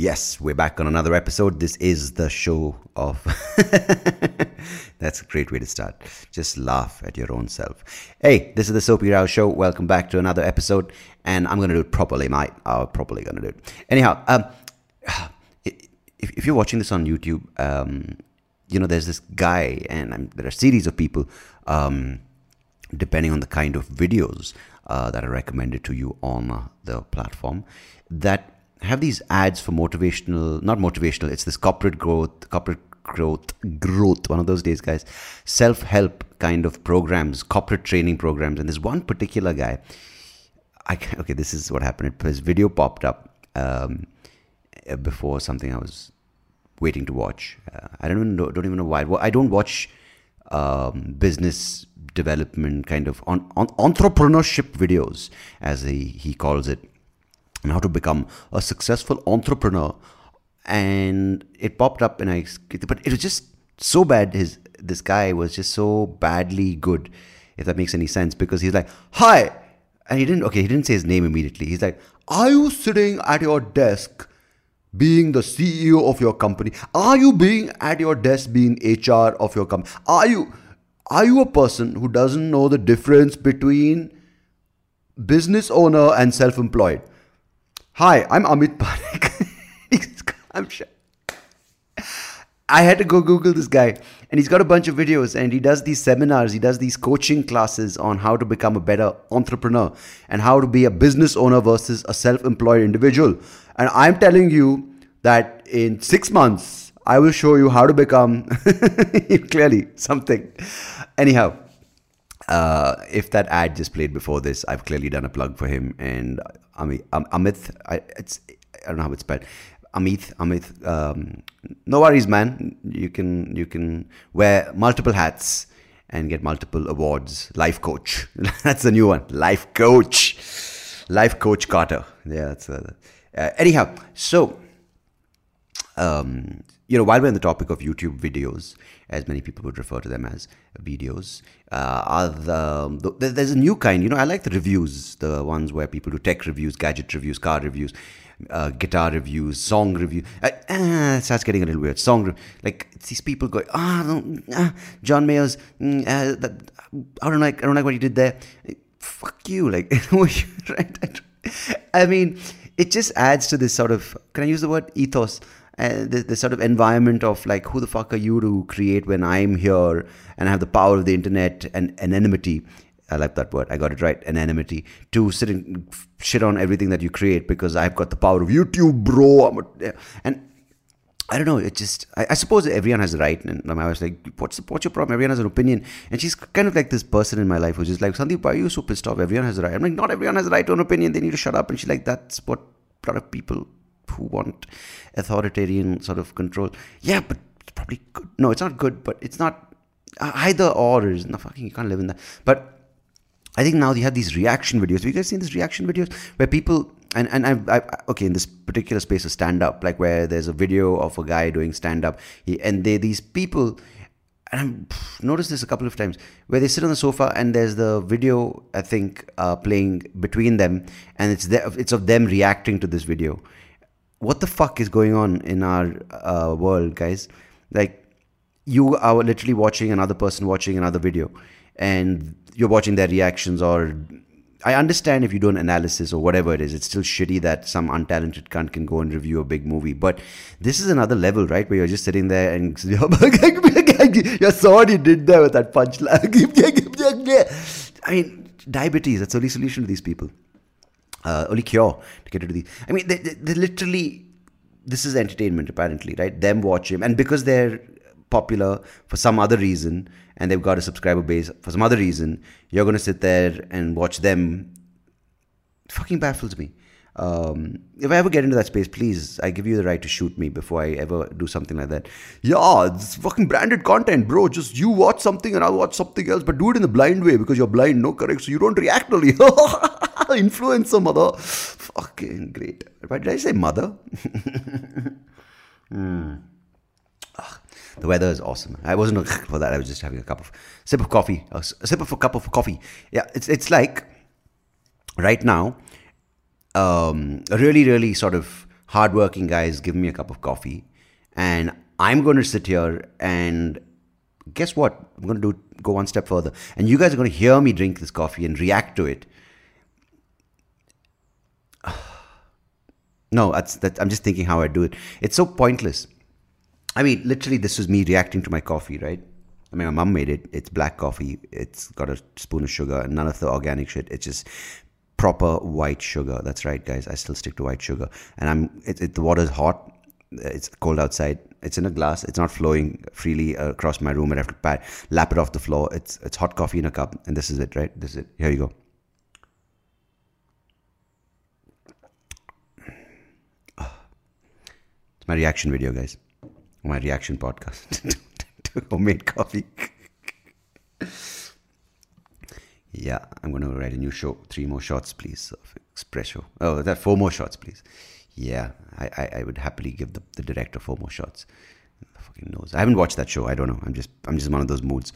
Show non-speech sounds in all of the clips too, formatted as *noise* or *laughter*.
Yes, we're back on another episode. This is the show of. *laughs* That's a great way to start. Just laugh at your own self. Hey, this is the Soapy Rao Show. Welcome back to another episode, and I'm going to do it properly, mate. I'm probably going to do it. Anyhow, um, *sighs* if, if you're watching this on YouTube, um, you know, there's this guy, and I'm, there are a series of people, um, depending on the kind of videos uh, that are recommended to you on uh, the platform, that have these ads for motivational, not motivational, it's this corporate growth, corporate growth, growth, one of those days, guys, self help kind of programs, corporate training programs. And there's one particular guy, I, okay, this is what happened. His video popped up um, before something I was waiting to watch. Uh, I don't even know, don't even know why. Well, I don't watch um, business development kind of on, on entrepreneurship videos, as he, he calls it and how to become a successful entrepreneur. And it popped up, and I, but it was just so bad. His this guy was just so badly good, if that makes any sense, because he's like, "Hi," and he didn't. Okay, he didn't say his name immediately. He's like, "Are you sitting at your desk?" being the CEO of your company? Are you being at your desk being HR of your company? Are you are you a person who doesn't know the difference between business owner and self-employed? Hi, I'm Amit Parekh. *laughs* I had to go Google this guy, and he's got a bunch of videos, and he does these seminars, he does these coaching classes on how to become a better entrepreneur and how to be a business owner versus a self employed individual. And I'm telling you that in six months, I will show you how to become *laughs* clearly something. Anyhow, uh, if that ad just played before this, I've clearly done a plug for him. And Mean, Amit, I, it's I don't know how it's spelled. Amit, Amit. Um, no worries, man. You can you can wear multiple hats and get multiple awards. Life coach. *laughs* that's the new one. Life coach. Life coach Carter. Yeah. That's uh, uh, anyhow. So, um, you know, while we're on the topic of YouTube videos, as many people would refer to them as videos, uh, are the, the, there's a new kind. You know, I like the reviews, the ones where people do tech reviews, gadget reviews, car reviews, uh, guitar reviews, song reviews. Uh, uh, it starts getting a little weird. Song like these people go, ah, oh, John Mayer's. Mm, uh, that, I don't like. I don't like what you did there. Fuck you, like *laughs* *laughs* right. I mean, it just adds to this sort of. Can I use the word ethos? Uh, sort of environment of like who the fuck are you to create when i'm here and i have the power of the internet and anonymity I like that word. I got it right. Anonymity to sit and shit on everything that you create because I've got the power of YouTube, bro. A, and I don't know. It just I, I, suppose everyone has a right. And I was like, what's the, what's your problem? Everyone has an opinion. And she's kind of like this person in my life who's just like, Sandeep, why are you so pissed off? Everyone has a right. I'm like, not everyone has a right to an opinion. They need to shut up. And she's like, that's what a lot of people who want authoritarian sort of control. Yeah, but it's probably good. No, it's not good, but it's not either or. Is no fucking you can't live in that. But I think now you have these reaction videos. Have you guys seen these reaction videos where people and and I, I okay in this particular space of stand up, like where there's a video of a guy doing stand up, and they these people. And I've noticed this a couple of times where they sit on the sofa and there's the video I think uh, playing between them, and it's it's of them reacting to this video what the fuck is going on in our uh, world, guys? Like, you are literally watching another person watching another video, and you're watching their reactions. Or, I understand if you do an analysis or whatever it is, it's still shitty that some untalented cunt can go and review a big movie. But this is another level, right? Where you're just sitting there and *laughs* you're what you did there with that punchline. *laughs* I mean, diabetes, that's the only solution to these people uh, only cure to get of these. I mean, they, they, they, literally, this is entertainment apparently, right? Them watch him, and because they're popular for some other reason, and they've got a subscriber base for some other reason, you're going to sit there and watch them. It fucking baffles me. Um, if I ever get into that space, please, I give you the right to shoot me before I ever do something like that. Yeah, it's fucking branded content, bro. Just you watch something and I'll watch something else, but do it in the blind way because you're blind, no correct, so you don't react only. *laughs* *laughs* Influencer mother. Fucking great. Why did I say mother? *laughs* hmm. the weather is awesome. I wasn't for that. I was just having a cup of sip of coffee, a sip of a cup of coffee. Yeah, it's it's like right now, um, really really sort of hardworking guys giving me a cup of coffee, and I'm going to sit here and guess what? I'm going to do go one step further, and you guys are going to hear me drink this coffee and react to it. No, that's that. I'm just thinking how I do it. It's so pointless. I mean, literally, this was me reacting to my coffee, right? I mean, my mom made it. It's black coffee. It's got a spoon of sugar, and none of the organic shit. It's just proper white sugar. That's right, guys. I still stick to white sugar, and I'm. It, it, the water's hot. It's cold outside. It's in a glass. It's not flowing freely across my room. I have to pat, lap it off the floor. It's it's hot coffee in a cup, and this is it, right? This is it. Here you go. My reaction video, guys. My reaction podcast *laughs* to homemade coffee. yeah, I'm going to write a new show. Three more shots, please, of espresso. Oh, that four more shots, please. Yeah, I, I, I would happily give the, the director four more shots. Fucking knows. I haven't watched that show. I don't know. I'm just I'm just one of those moods.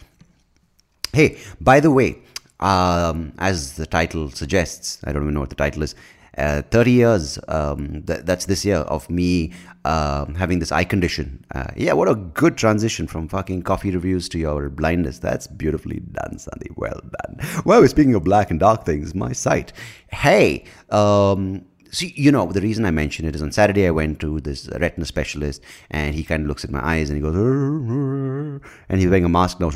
Hey, by the way, um, as the title suggests, I don't even know what the title is. Uh, 30 years, um, th- that's this year, of me uh, having this eye condition. Uh, yeah, what a good transition from fucking coffee reviews to your blindness. That's beautifully done, Sandy. Well done. Well, speaking of black and dark things, my sight. Hey, um, See, you know, the reason I mention it is on Saturday I went to this retina specialist and he kind of looks at my eyes and he goes, and he's wearing a mask now,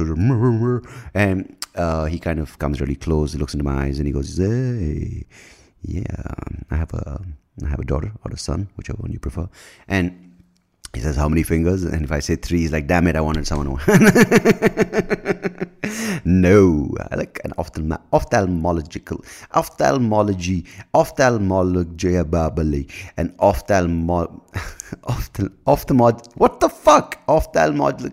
and uh, he kind of comes really close, he looks into my eyes and he goes, hey, yeah, I have a I have a daughter or a son, whichever one you prefer. And he says, How many fingers? And if I say three, he's like, Damn it, I wanted someone. who. *laughs* no, I like an ophthalm- ophthalmological, ophthalmology, ophthalmology, and ophthalmo, *laughs* ophthalm, ophthalmod, what the fuck? Ophthalmology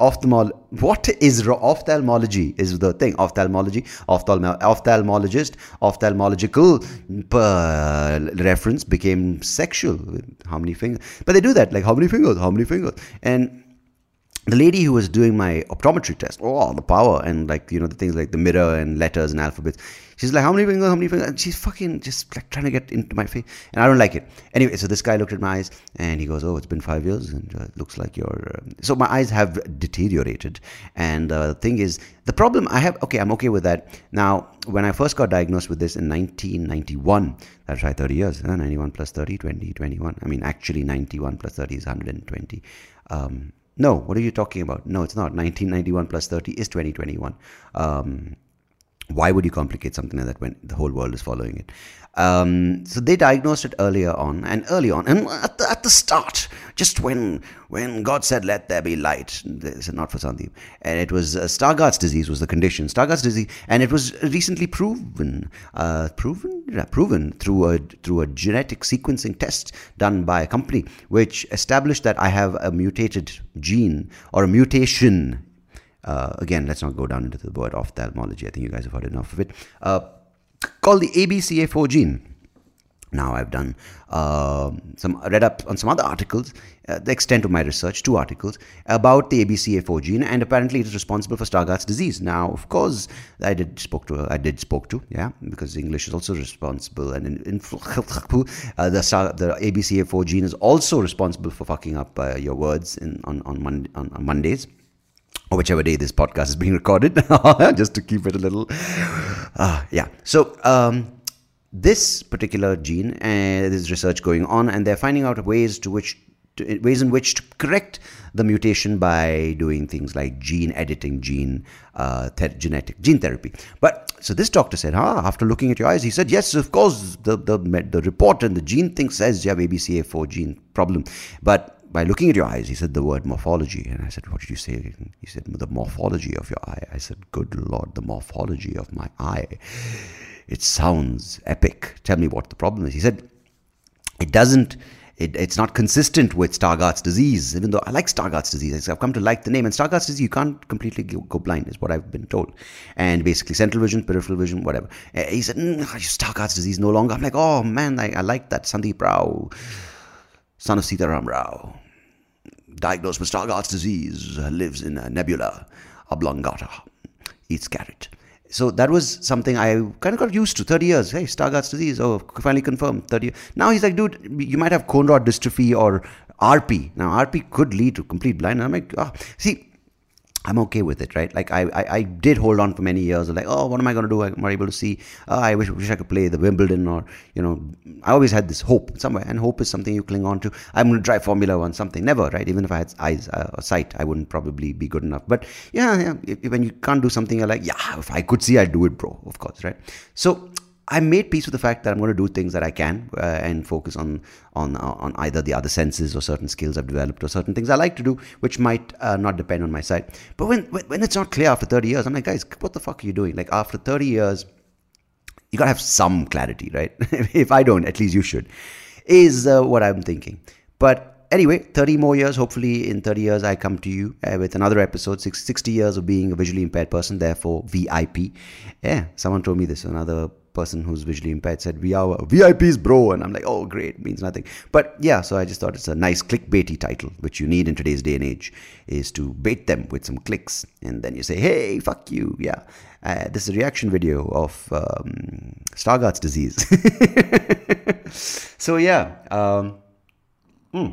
ophthalmol what is ophthalmology is the thing. Ophthalmology ophthalm- ophthalmologist ophthalmological uh, reference became sexual how many fingers? But they do that like how many fingers how many fingers? And the lady who was doing my optometry test, oh, the power and like, you know, the things like the mirror and letters and alphabets. She's like, how many fingers, how many fingers? And she's fucking just like trying to get into my face. And I don't like it. Anyway, so this guy looked at my eyes and he goes, oh, it's been five years and uh, it looks like you're. Uh... So my eyes have deteriorated. And uh, the thing is, the problem I have, okay, I'm okay with that. Now, when I first got diagnosed with this in 1991, that's right, 30 years, 91 plus 30, 20, 21. I mean, actually, 91 plus 30 is 120. Um, no, what are you talking about? No, it's not. 1991 plus 30 is 2021. Um, why would you complicate something like that when the whole world is following it? Um, so they diagnosed it earlier on, and early on, and at the, at the start, just when when God said, "Let there be light," this is not for Sandeep, and it was uh, Stargardt's disease was the condition. Stargardt's disease, and it was recently proven, uh, proven, yeah, proven through a through a genetic sequencing test done by a company, which established that I have a mutated gene or a mutation uh, again, let's not go down into the word ophthalmology. I think you guys have heard enough of it. Uh, called the ABCA4 gene. Now I've done uh, some read up on some other articles, uh, the extent of my research, two articles about the ABCA4 gene, and apparently it is responsible for Stargardt's disease. Now, of course, I did spoke to I did spoke to yeah because English is also responsible, and in, in *laughs* uh, the the ABCA4 gene is also responsible for fucking up uh, your words in on on, on, on Mondays whichever day this podcast is being recorded, *laughs* just to keep it a little. Uh, yeah. So, um, this particular gene, uh, there's research going on, and they're finding out ways to which ways in which to correct the mutation by doing things like gene editing, gene uh, genetic gene therapy. But so this doctor said, "Ah, after looking at your eyes, he said, yes, of course, the the the report and the gene thing says you have ABCA4 gene problem, but." By looking at your eyes, he said the word morphology. And I said, What did you say? He said, The morphology of your eye. I said, Good Lord, the morphology of my eye. It sounds epic. Tell me what the problem is. He said, It doesn't. It, it's not consistent with Stargardt's disease, even though I like Stargardt's disease. I've come to like the name. And Stargardt's disease, you can't completely go blind, is what I've been told. And basically, central vision, peripheral vision, whatever. Uh, he said, mm, Stargardt's disease no longer. I'm like, oh man, I, I like that. Sandeep Rao son of Sitaram Rao, diagnosed with Stargardt's disease, lives in a nebula oblongata, eats carrot. so that was something I kind of got used to. 30 years, hey, Stargardt's disease, oh, finally confirmed. 30 years. Now he's like, dude, you might have cone rod dystrophy or RP. Now, RP could lead to complete blindness. I'm like, oh, see, I'm okay with it, right? Like I, I, I did hold on for many years. Like, oh, what am I going to do? I'm not able to see. Oh, I wish, wish I could play the Wimbledon, or you know, I always had this hope somewhere, and hope is something you cling on to. I'm going to try Formula One, something. Never, right? Even if I had eyes uh, or sight, I wouldn't probably be good enough. But yeah, yeah if, when you can't do something, you're like, yeah, if I could see, I'd do it, bro. Of course, right? So I made peace with the fact that I'm going to do things that I can uh, and focus on on on either the other senses or certain skills I've developed or certain things I like to do, which might uh, not depend on my sight. But when, when it's not clear after 30 years, I'm like, guys, what the fuck are you doing? Like after 30 years, you gotta have some clarity, right? *laughs* if I don't, at least you should. Is uh, what I'm thinking. But anyway, 30 more years. Hopefully, in 30 years, I come to you uh, with another episode. 60 years of being a visually impaired person, therefore VIP. Yeah, someone told me this. Another person who's visually impaired said, We are VIPs, bro. And I'm like, Oh, great, means nothing. But yeah, so I just thought it's a nice clickbaity title, which you need in today's day and age, is to bait them with some clicks. And then you say, Hey, fuck you. Yeah. Uh, this is a reaction video of um, Stargardt's disease. *laughs* so yeah. Um, hmm.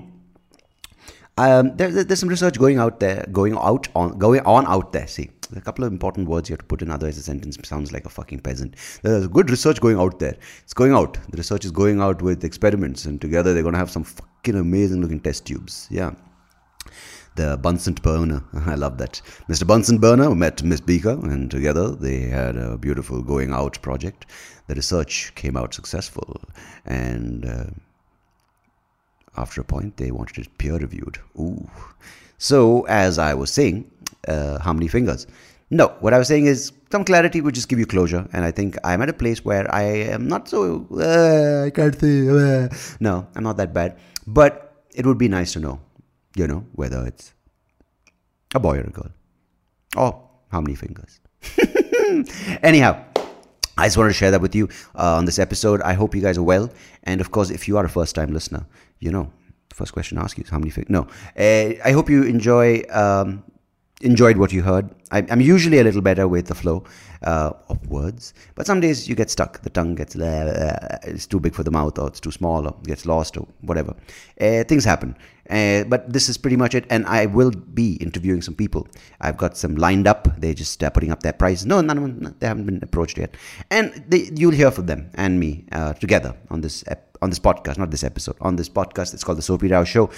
um, there, there's some research going out there, going out on, going on out there. See, a couple of important words you have to put in, otherwise the sentence sounds like a fucking peasant. There's good research going out there. It's going out. The research is going out with experiments, and together they're going to have some fucking amazing looking test tubes. Yeah. The Bunsen burner. *laughs* I love that. Mr. Bunsen burner met Miss Beaker, and together they had a beautiful going out project. The research came out successful, and uh, after a point, they wanted it peer reviewed. Ooh. So, as I was saying, uh, how many fingers. No, what I was saying is some clarity would just give you closure, and I think I'm at a place where I am not so uh, I can't see. uh. no, I'm not that bad, but it would be nice to know, you know, whether it's a boy or a girl, or how many fingers. *laughs* Anyhow. I just wanted to share that with you uh, on this episode. I hope you guys are well. And of course, if you are a first time listener, you know, first question I ask you is how many fingers? No. Uh, I hope you enjoy um, enjoyed what you heard. I, am usually a little better with the flow uh, of words, but some days you get stuck. The tongue gets uh, it's too big for the mouth, or it's too small, or gets lost, or whatever. Uh, things happen. Uh, but this is pretty much it, and I will be interviewing some people. I've got some lined up. They're just uh, putting up their prices. No, none of them. They haven't been approached yet, and they, you'll hear from them and me uh, together on this on this podcast, not this episode, on this podcast. It's called the Soapy Rao Show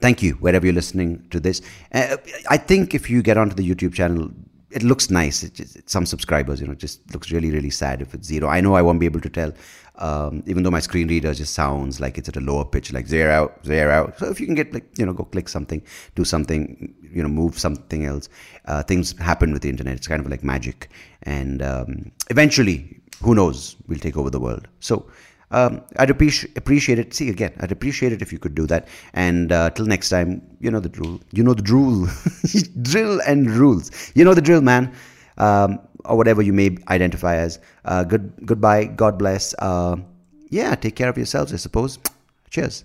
thank you wherever you're listening to this. Uh, I think if you get onto the YouTube channel, it looks nice. It just, some subscribers, you know, just looks really, really sad if it's zero. I know I won't be able to tell, um, even though my screen reader just sounds like it's at a lower pitch, like zero zero out. So if you can get like, you know, go click something, do something, you know, move something else. Uh, things happen with the internet. It's kind of like magic, and um, eventually, who knows, we'll take over the world. So um, I'd appreciate appreciate it. See again, I'd appreciate it if you could do that. And uh, till next time, you know the drill. You know the drill, *laughs* drill and rules. You know the drill, man. Um, or whatever you may identify as. Uh, good goodbye. God bless. Uh, yeah, take care of yourselves. I suppose. Cheers.